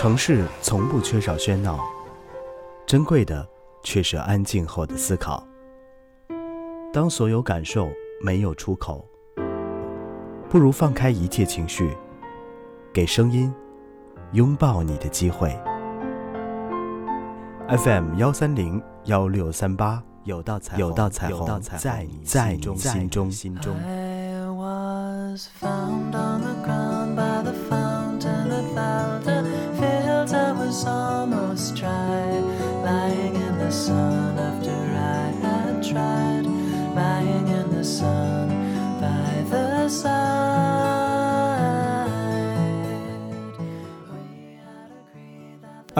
城市从不缺少喧闹，珍贵的却是安静后的思考。当所有感受没有出口，不如放开一切情绪，给声音拥抱你的机会。FM 幺三零幺六三八，有道彩有道彩虹在你在你心中心中。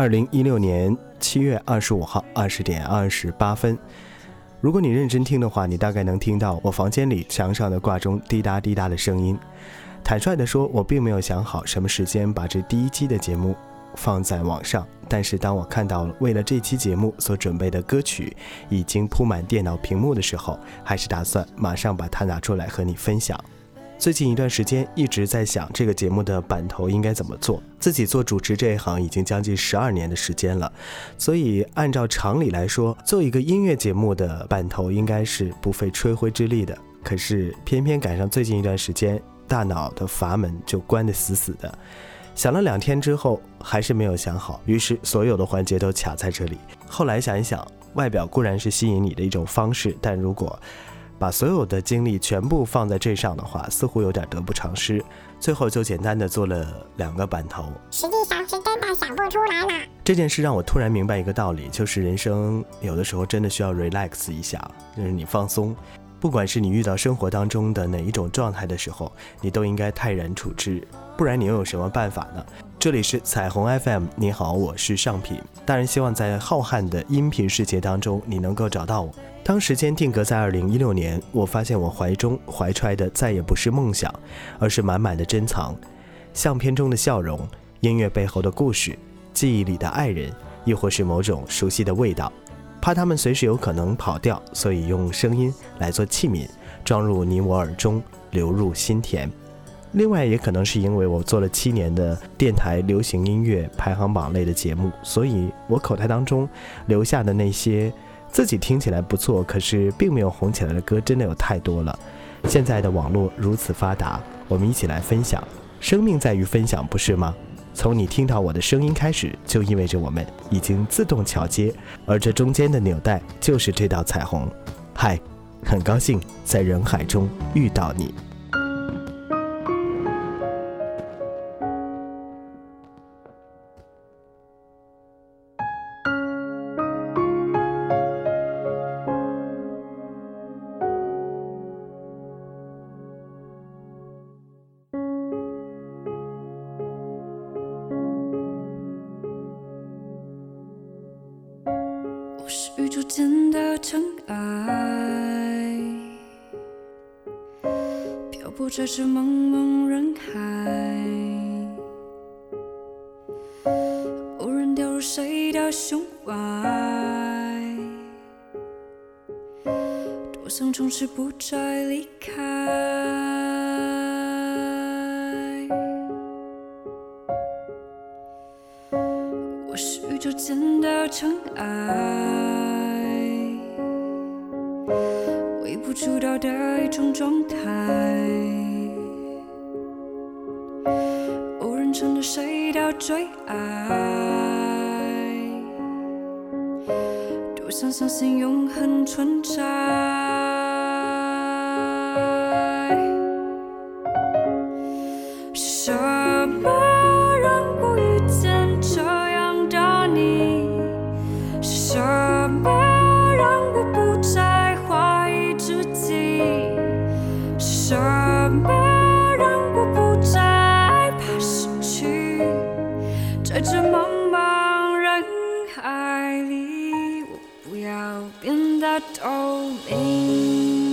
二零一六年七月二十五号二十点二十八分，如果你认真听的话，你大概能听到我房间里墙上的挂钟滴答滴答的声音。坦率地说，我并没有想好什么时间把这第一期的节目放在网上，但是当我看到为了这期节目所准备的歌曲已经铺满电脑屏幕的时候，还是打算马上把它拿出来和你分享。最近一段时间一直在想这个节目的版头应该怎么做。自己做主持这一行已经将近十二年的时间了，所以按照常理来说，做一个音乐节目的版头应该是不费吹灰之力的。可是偏偏赶上最近一段时间，大脑的阀门就关得死死的。想了两天之后，还是没有想好，于是所有的环节都卡在这里。后来想一想，外表固然是吸引你的一种方式，但如果把所有的精力全部放在这上的话，似乎有点得不偿失。最后就简单的做了两个版头，实际上是真的想不出来了。这件事让我突然明白一个道理，就是人生有的时候真的需要 relax 一下，就是你放松。不管是你遇到生活当中的哪一种状态的时候，你都应该泰然处之，不然你又有什么办法呢？这里是彩虹 FM，你好，我是尚品。当然希望在浩瀚的音频世界当中，你能够找到我。当时间定格在二零一六年，我发现我怀中怀揣的再也不是梦想，而是满满的珍藏。相片中的笑容，音乐背后的故事，记忆里的爱人，亦或是某种熟悉的味道。怕他们随时有可能跑掉，所以用声音来做器皿，装入你我耳中，流入心田。另外，也可能是因为我做了七年的电台流行音乐排行榜类的节目，所以我口袋当中留下的那些自己听起来不错，可是并没有红起来的歌，真的有太多了。现在的网络如此发达，我们一起来分享。生命在于分享，不是吗？从你听到我的声音开始，就意味着我们已经自动桥接，而这中间的纽带就是这道彩虹。嗨，很高兴在人海中遇到你。不这是茫茫人海，偶然掉入谁的胸怀，多想从此不再离开。我是宇宙间的尘埃，微不足道的一种状态。要最爱？多想相信永恒存。在 baby.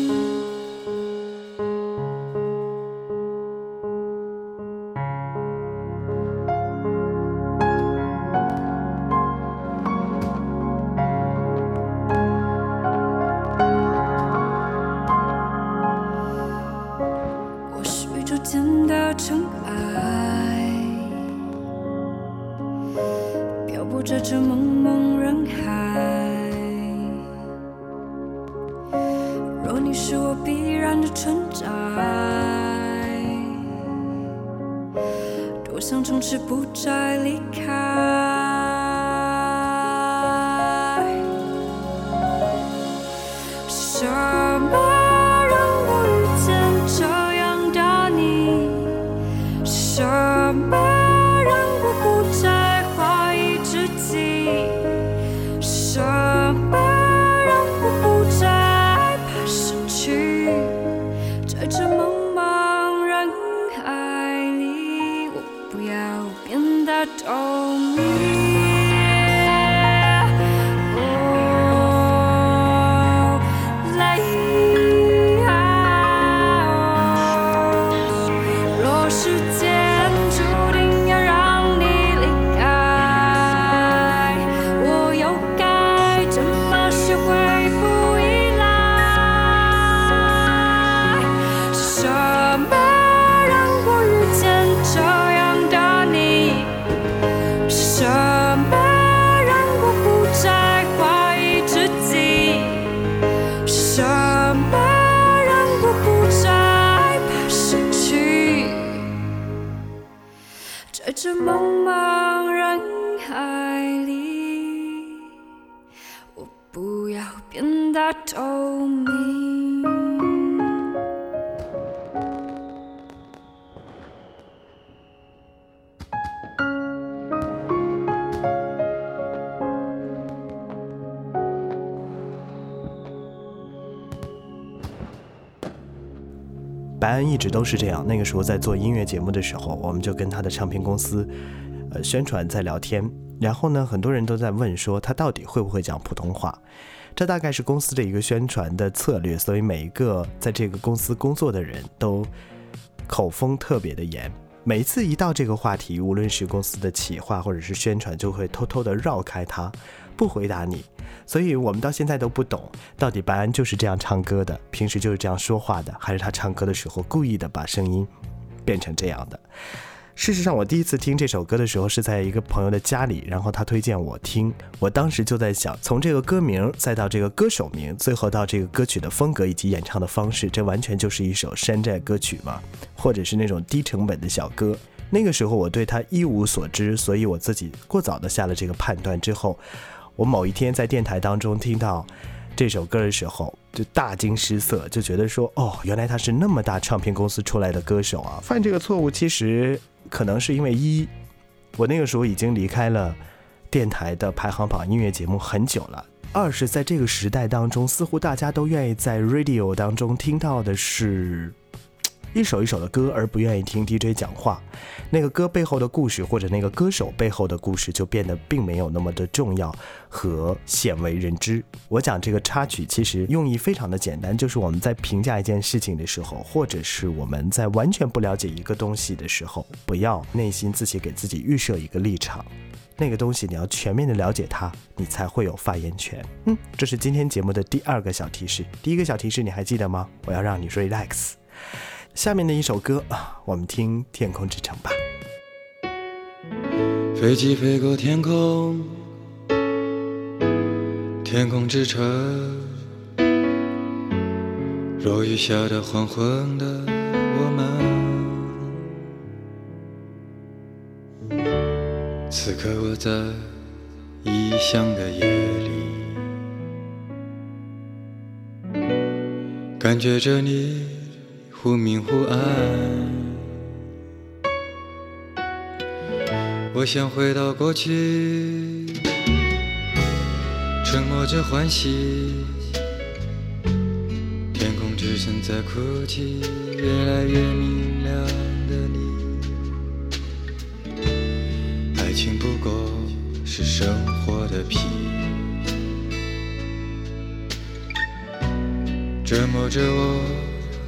一直都是这样。那个时候在做音乐节目的时候，我们就跟他的唱片公司，呃，宣传在聊天。然后呢，很多人都在问说他到底会不会讲普通话。这大概是公司的一个宣传的策略，所以每一个在这个公司工作的人都口风特别的严。每次一到这个话题，无论是公司的企划或者是宣传，就会偷偷的绕开他，不回答你。所以我们到现在都不懂，到底白安就是这样唱歌的，平时就是这样说话的，还是他唱歌的时候故意的把声音变成这样的？事实上，我第一次听这首歌的时候是在一个朋友的家里，然后他推荐我听，我当时就在想，从这个歌名，再到这个歌手名，最后到这个歌曲的风格以及演唱的方式，这完全就是一首山寨歌曲嘛，或者是那种低成本的小歌。那个时候我对他一无所知，所以我自己过早的下了这个判断之后，我某一天在电台当中听到这首歌的时候，就大惊失色，就觉得说，哦，原来他是那么大唱片公司出来的歌手啊！犯这个错误其实可能是因为一，我那个时候已经离开了电台的排行榜音乐节目很久了；二是在这个时代当中，似乎大家都愿意在 radio 当中听到的是。一首一首的歌，而不愿意听 DJ 讲话，那个歌背后的故事，或者那个歌手背后的故事，就变得并没有那么的重要和鲜为人知。我讲这个插曲，其实用意非常的简单，就是我们在评价一件事情的时候，或者是我们在完全不了解一个东西的时候，不要内心自己给自己预设一个立场。那个东西你要全面的了解它，你才会有发言权。嗯，这是今天节目的第二个小提示。第一个小提示你还记得吗？我要让你 relax。下面的一首歌啊，我们听《天空之城》吧。飞机飞过天空，天空之城。落雨下的黄昏的我们，此刻我在异乡的夜里，感觉着你忽明忽暗。我想回到过去，沉默着欢喜。天空之城在哭泣，越来越明亮的你。爱情不过是生活的皮，折磨着我，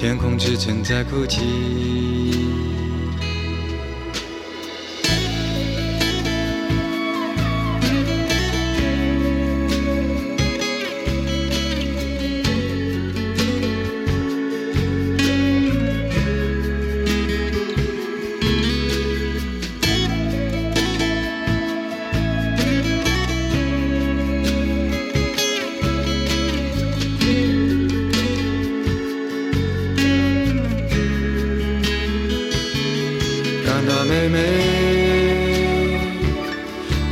天空之城在哭泣。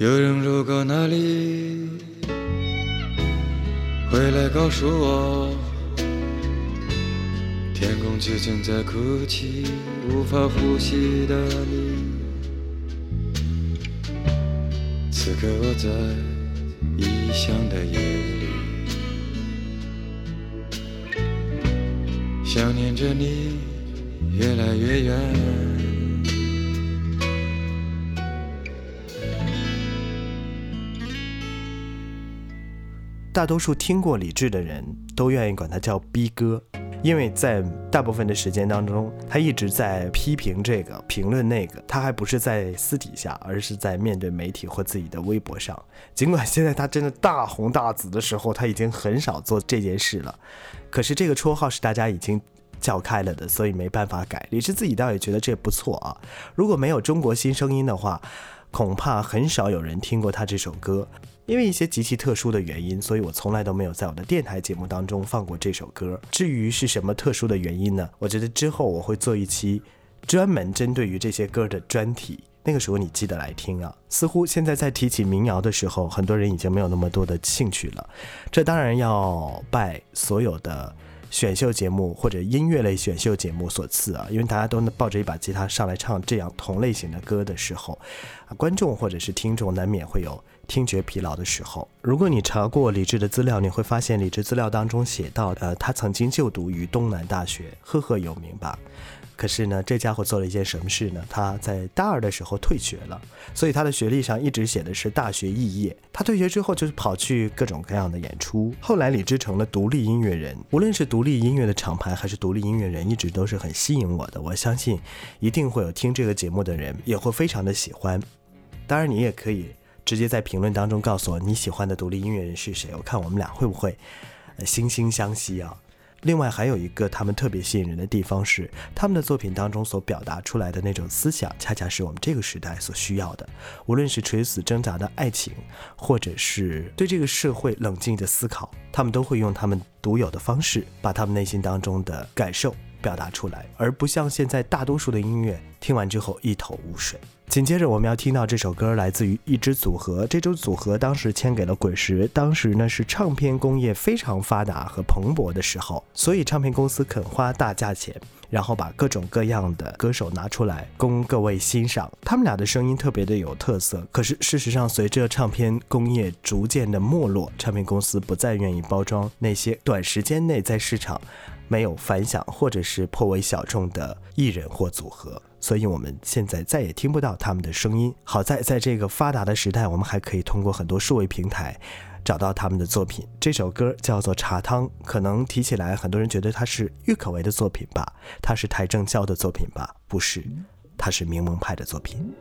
有人路过那里，回来告诉我，天空之城在哭泣，无法呼吸的你。此刻我在异乡的夜里，想念着你，越来越远。大多数听过李志的人都愿意管他叫逼哥，因为在大部分的时间当中，他一直在批评这个、评论那个，他还不是在私底下，而是在面对媒体或自己的微博上。尽管现在他真的大红大紫的时候，他已经很少做这件事了，可是这个绰号是大家已经叫开了的，所以没办法改。李志自己倒也觉得这不错啊。如果没有中国新声音的话，恐怕很少有人听过他这首歌。因为一些极其特殊的原因，所以我从来都没有在我的电台节目当中放过这首歌。至于是什么特殊的原因呢？我觉得之后我会做一期专门针对于这些歌的专题，那个时候你记得来听啊。似乎现在在提起民谣的时候，很多人已经没有那么多的兴趣了。这当然要拜所有的选秀节目或者音乐类选秀节目所赐啊，因为大家都抱着一把吉他上来唱这样同类型的歌的时候，啊观众或者是听众难免会有。听觉疲劳的时候，如果你查过李志的资料，你会发现李志资料当中写到，呃，他曾经就读于东南大学，赫赫有名吧。可是呢，这家伙做了一件什么事呢？他在大二的时候退学了，所以他的学历上一直写的是大学肄业。他退学之后就是跑去各种各样的演出。后来李志成了独立音乐人，无论是独立音乐的厂牌还是独立音乐人，一直都是很吸引我的。我相信一定会有听这个节目的人也会非常的喜欢。当然，你也可以。直接在评论当中告诉我你喜欢的独立音乐人是谁，我看我们俩会不会惺惺相惜啊。另外还有一个他们特别吸引人的地方是，他们的作品当中所表达出来的那种思想，恰恰是我们这个时代所需要的。无论是垂死挣扎的爱情，或者是对这个社会冷静的思考，他们都会用他们独有的方式，把他们内心当中的感受表达出来，而不像现在大多数的音乐听完之后一头雾水。紧接着我们要听到这首歌，来自于一支组合。这支组合当时签给了滚石，当时呢是唱片工业非常发达和蓬勃的时候，所以唱片公司肯花大价钱，然后把各种各样的歌手拿出来供各位欣赏。他们俩的声音特别的有特色。可是事实上，随着唱片工业逐渐的没落，唱片公司不再愿意包装那些短时间内在市场没有反响或者是颇为小众的艺人或组合。所以我们现在再也听不到他们的声音。好在在这个发达的时代，我们还可以通过很多数位平台找到他们的作品。这首歌叫做《茶汤》，可能提起来很多人觉得它是郁可唯的作品吧，它是邰正宵的作品吧？不是，它是柠檬派的作品。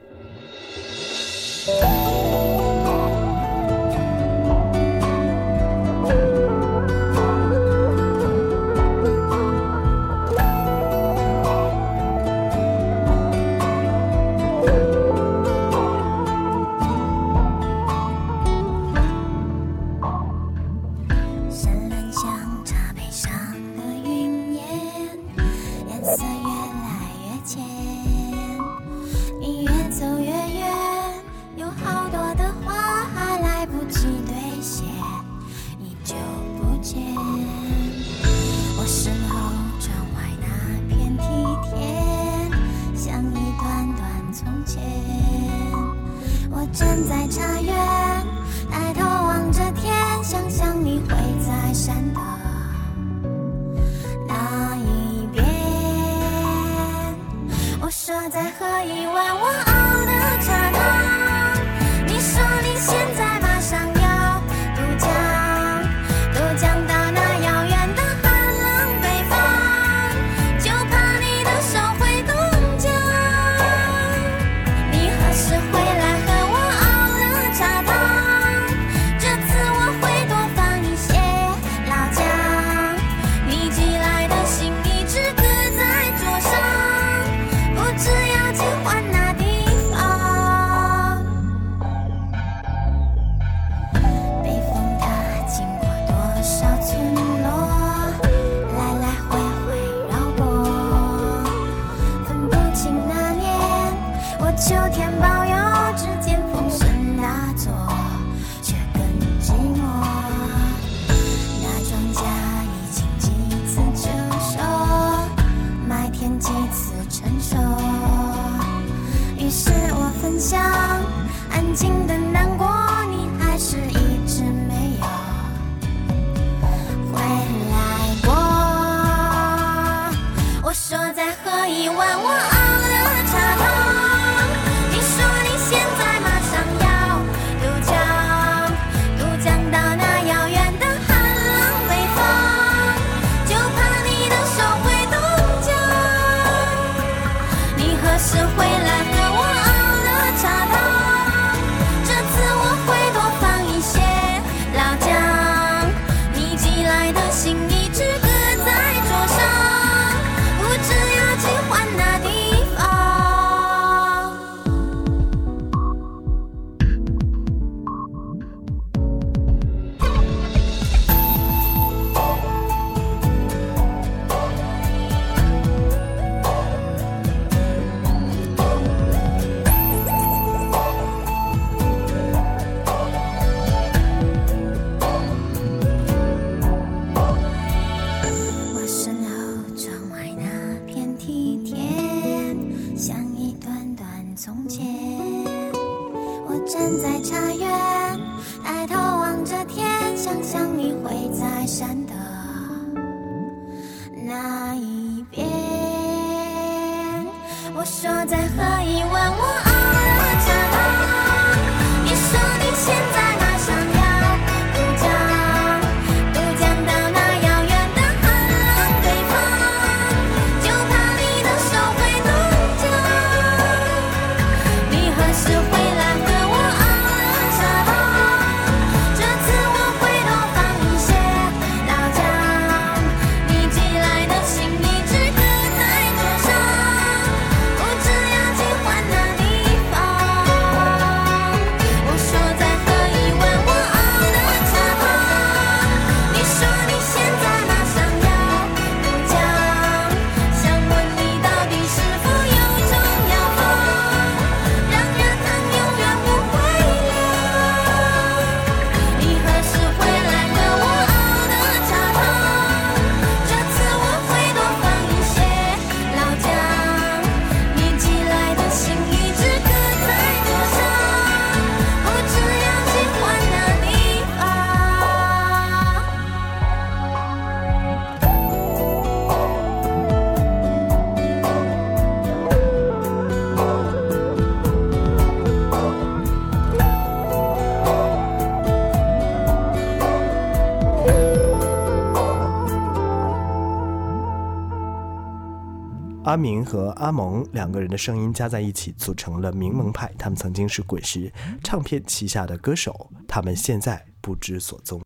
阿明和阿蒙两个人的声音加在一起组成了明蒙派他们曾经是滚石唱片旗下的歌手他们现在不知所踪。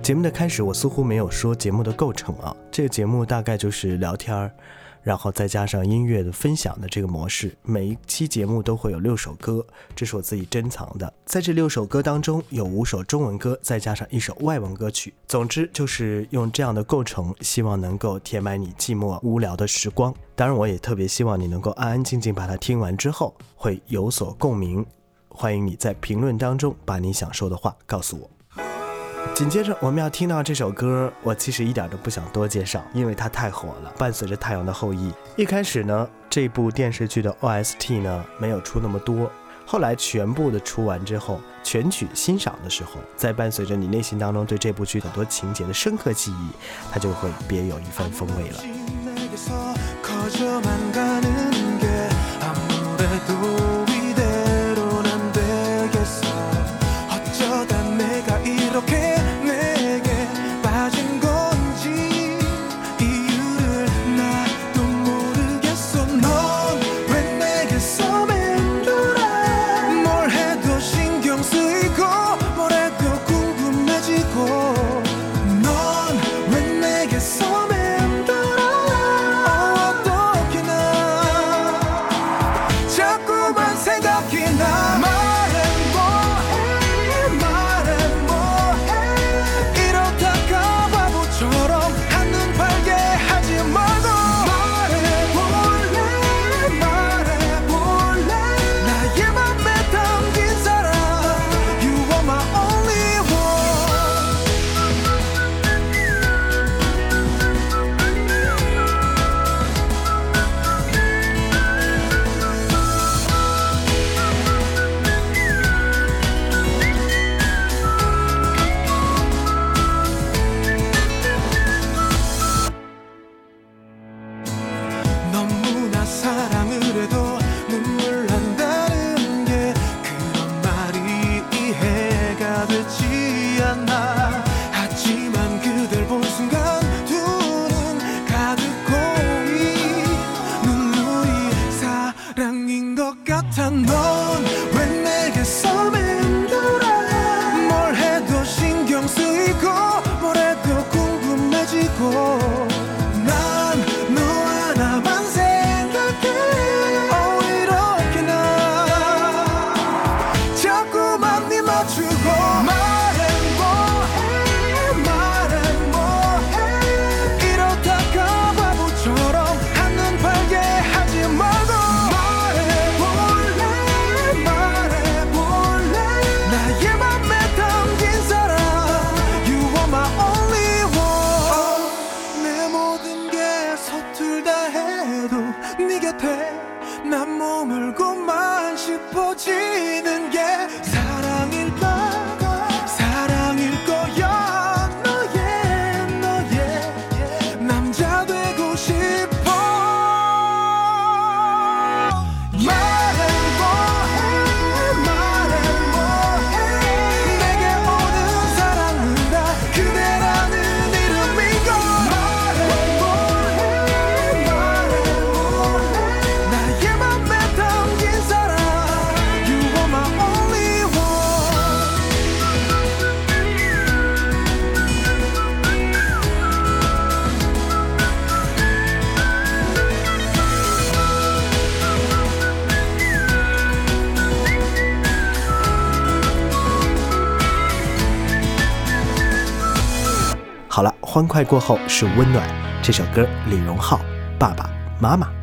节目的开始我似乎没有说节目的构成啊这个节目大概就是聊天儿然后再加上音乐的分享的这个模式每一期节目都会有六首歌这是我自己珍藏的。在这六首歌当中有五首中文歌再加上一首外文歌曲总之就是用这样的构成希望能够填满你寂寞无聊的时光。当然我也特别希望你能够安安静静把它听完之后会有所共鸣欢迎你在评论当中把你想说的话告诉我。紧接着我们要听到这首歌我其实一点都不想多介绍因为它太火了伴随着太阳的后裔。一开始呢这部电视剧的 ost 呢没有出那么多后来全部的出完之后全曲欣赏的时候再伴随着你内心当中对这部剧很多情节的深刻记忆它就会别有一番风味了。欢快过后是温暖。这首歌李荣浩爸爸妈妈。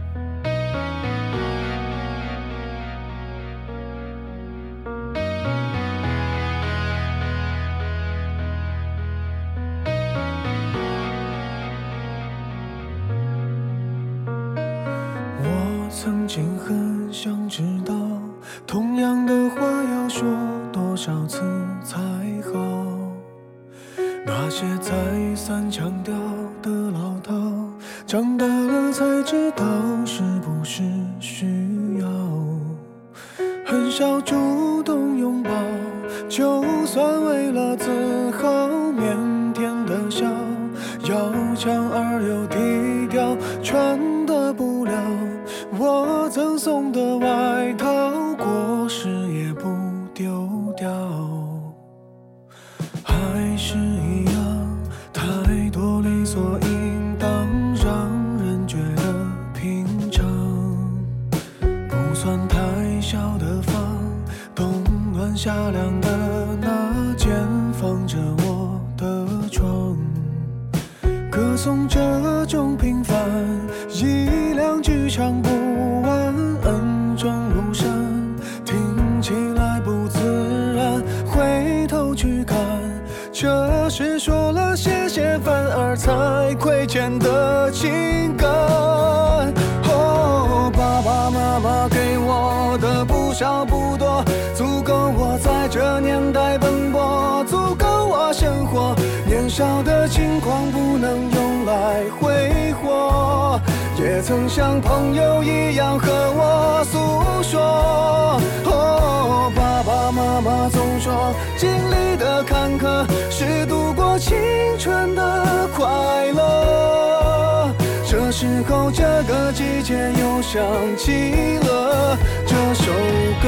句唱不完，恩重如山，听起来不自然，回头去看，这是说了谢谢，反而才亏欠的情感。哦，爸爸妈妈给我的不少不多，足够我在这年代奔波，足够我生活，年少的情。也曾像朋友一样和我诉说。哦，爸爸妈妈总说，经历的坎坷是度过青春的快乐。这时候，这个季节又想起了这首歌。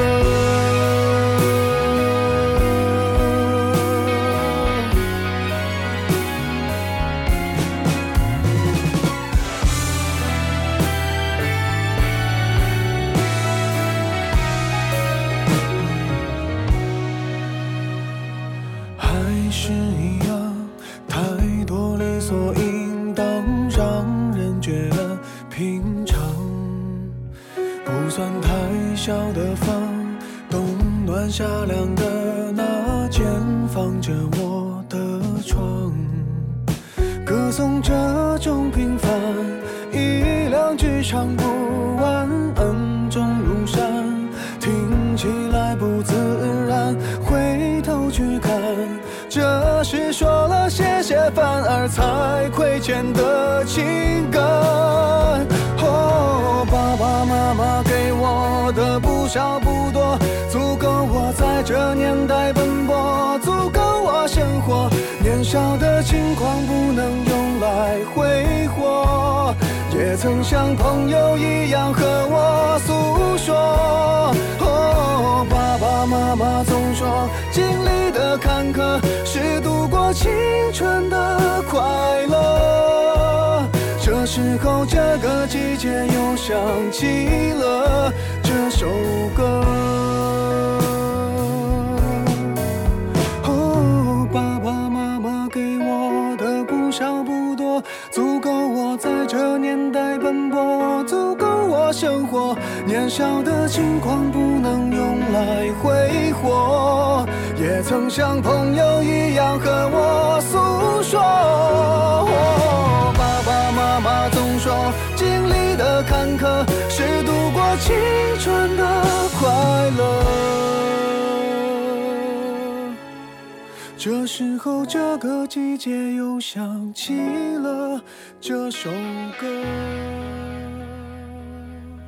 算太小的房，冬暖夏凉的那间放着我的床，歌颂这种平凡，一两句唱不完，恩重如山，听起来不自然，回头去看，这是说了谢谢，反而才亏欠的情感。哦，爸爸妈妈给少不多，足够我在这年代奔波，足够我生活。年少的轻狂不能用来挥霍，也曾像朋友一样和我诉说。哦，爸爸妈妈总说，经历的坎坷是度过青春的快乐。这时候，这个季节又想起了首歌。哦，爸爸妈妈给我的不少不多，足够我在这年代奔波，足够我生活。年少的轻狂不能用来挥霍，也曾像朋友一样和我诉说。哦爸爸妈妈总说，经历的坎坷青春的快乐。这时候，这个季节又想起了这首歌。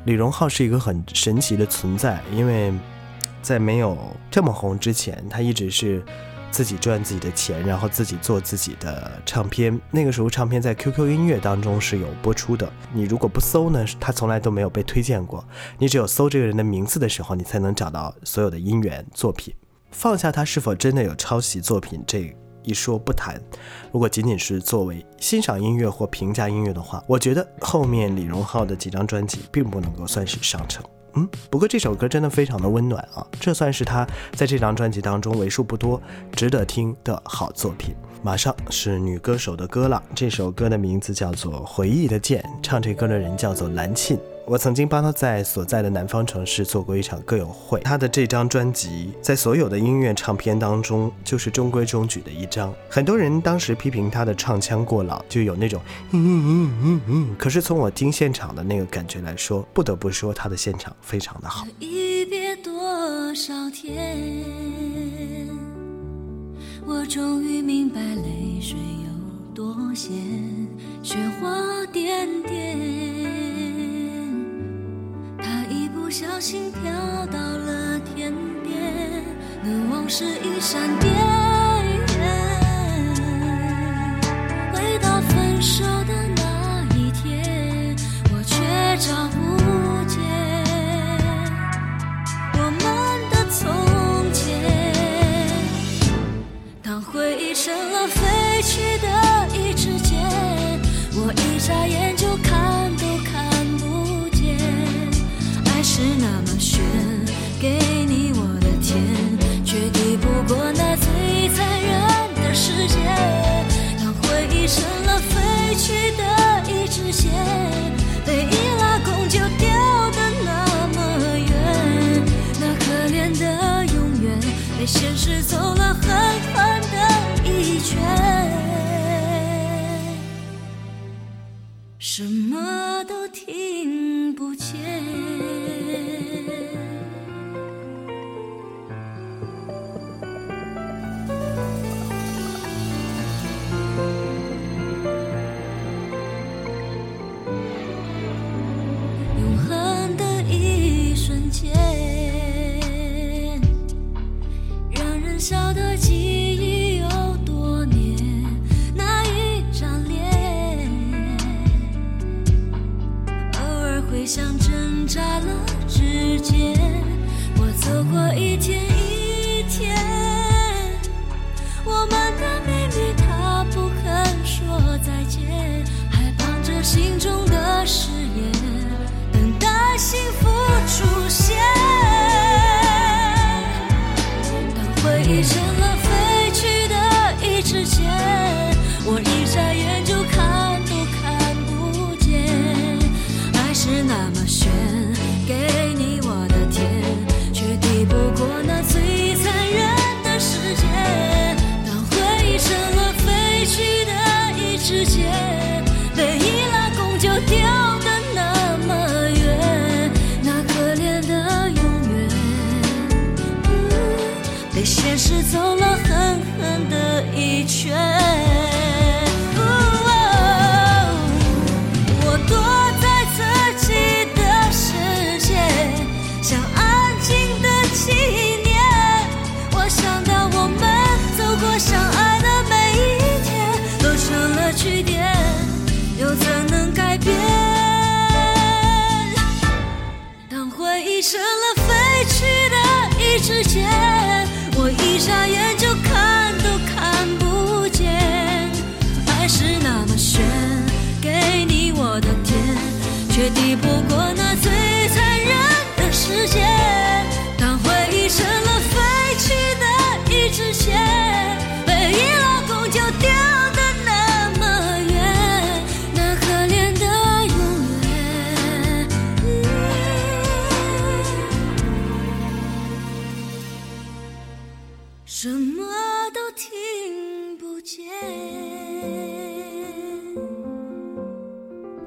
李荣浩是一个很神奇的存在，因为在没有这么红之前，他一直是自己赚自己的钱，然后自己做自己的唱片。那个时候，唱片在 QQ 音乐当中是有播出的。你如果不搜呢，他从来都没有被推荐过。你只有搜这个人的名字的时候，你才能找到所有的音源作品。放下他是否真的有抄袭作品这一说不谈，如果仅仅是作为欣赏音乐或评价音乐的话，我觉得后面李荣浩的几张专辑并不能够算是上乘。嗯，不过这首歌真的非常的温暖啊，这算是他在这张专辑当中为数不多值得听的好作品。马上是女歌手的歌了，这首歌的名字叫做《回忆的剑》，唱这歌的人叫做蓝沁。我曾经帮他在所在的南方城市做过一场歌友会，他的这张专辑在所有的音乐唱片当中就是中规中矩的一张。很多人当时批评他的唱腔过老，就有那种嗯嗯嗯嗯嗯。可是从我听现场的那个感觉来说，不得不说他的现场非常的好。一别多少天，我终于明白泪水有多咸，雪花点点，它一不小心飘到了天边，那往事一闪电。回到分手眨眼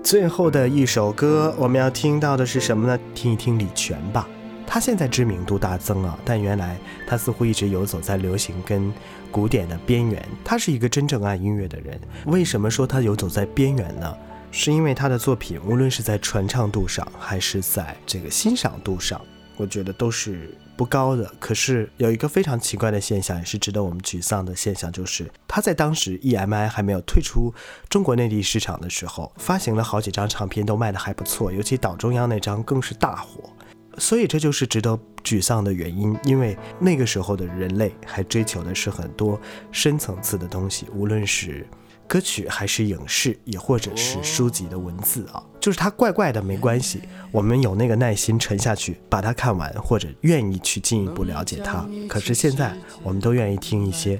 最后的一首歌，我们要听到的是什么呢？听一听李泉吧。他现在知名度大增啊，但原来他似乎一直游走在流行跟古典的边缘。他是一个真正爱音乐的人。为什么说他游走在边缘呢？是因为他的作品，无论是在传唱度上，还是在这个欣赏度上，我觉得都是不高的。可是有一个非常奇怪的现象，也是值得我们沮丧的现象，就是他在当时 EMI 还没有退出中国内地市场的时候，发行了好几张唱片，都卖得还不错，尤其岛中央那张更是大火。所以这就是值得沮丧的原因，因为那个时候的人类还追求的是很多深层次的东西，无论是歌曲还是影视，也或者是书籍的文字啊，就是它怪怪的没关系，我们有那个耐心沉下去把它看完，或者愿意去进一步了解它。可是现在我们都愿意听一些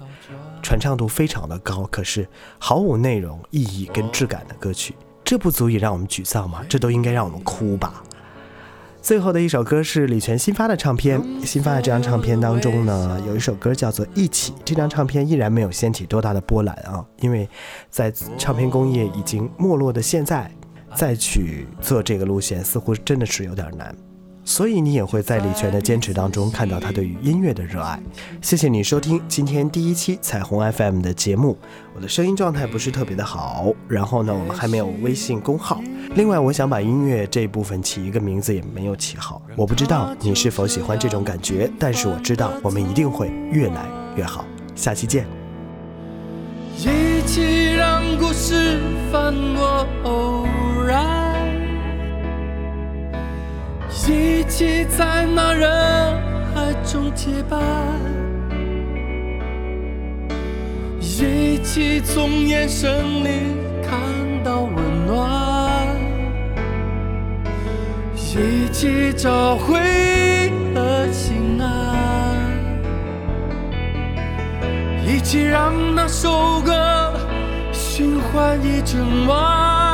传唱度非常的高，可是毫无内容、意义跟质感的歌曲，这不足以让我们沮丧吗？这都应该让我们哭吧。最后的一首歌是李泉新发的唱片，新发的这张唱片当中呢，有一首歌叫做《一起》。这张唱片依然没有掀起多大的波澜啊，因为在唱片工业已经没落的现在，再去做这个路线，似乎真的是有点难。所以你也会在李泉的坚持当中看到他对于音乐的热爱。谢谢你收听今天第一期彩虹 FM 的节目。我的声音状态不是特别的好，然后呢，我们还没有微信公号。另外，我想把音乐这一部分起一个名字，也没有起好。我不知道你是否喜欢这种感觉，但是我知道我们一定会越来越好。下期见。一起让故事翻过偶然，一起在那人海中结伴，一起从眼神里看到温暖，一起找回了心安。一起让那首歌循环一整晚，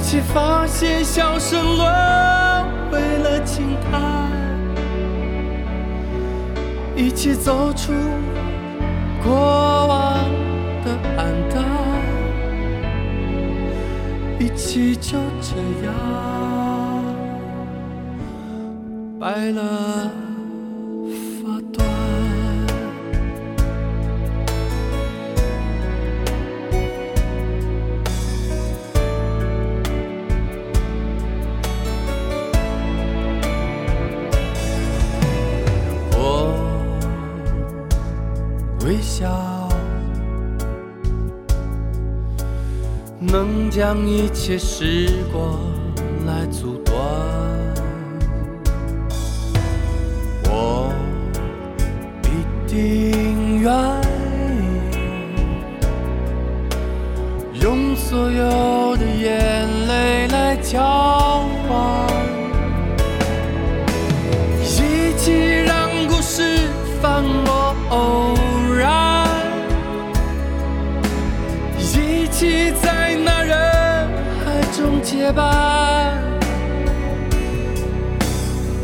一起发现笑声沦为了轻叹，一起走出过往的黯淡，一起就这样白了。将一切时光结伴，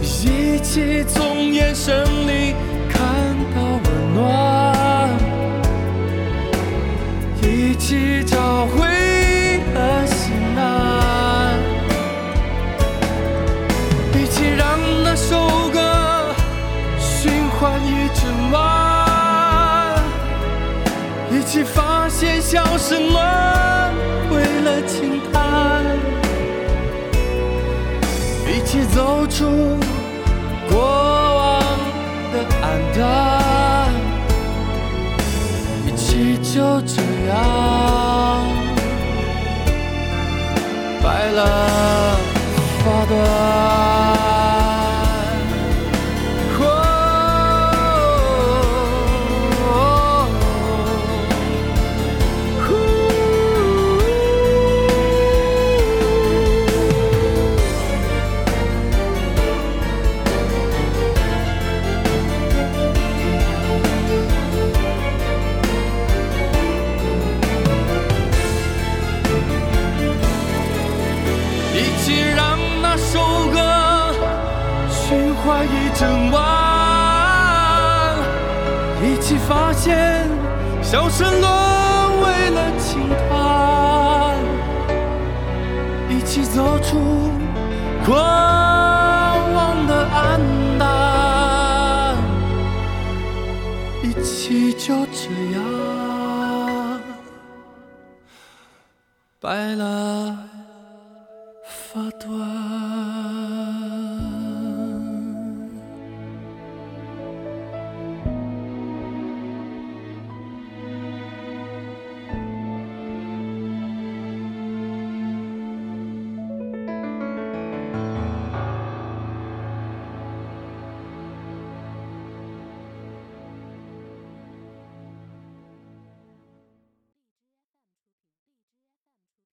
一起从眼神里看到温暖，一起找回了心安，一起让那首歌循环一整晚，一起发现笑声了，走出过往的暗淡，一起就这样白了发端。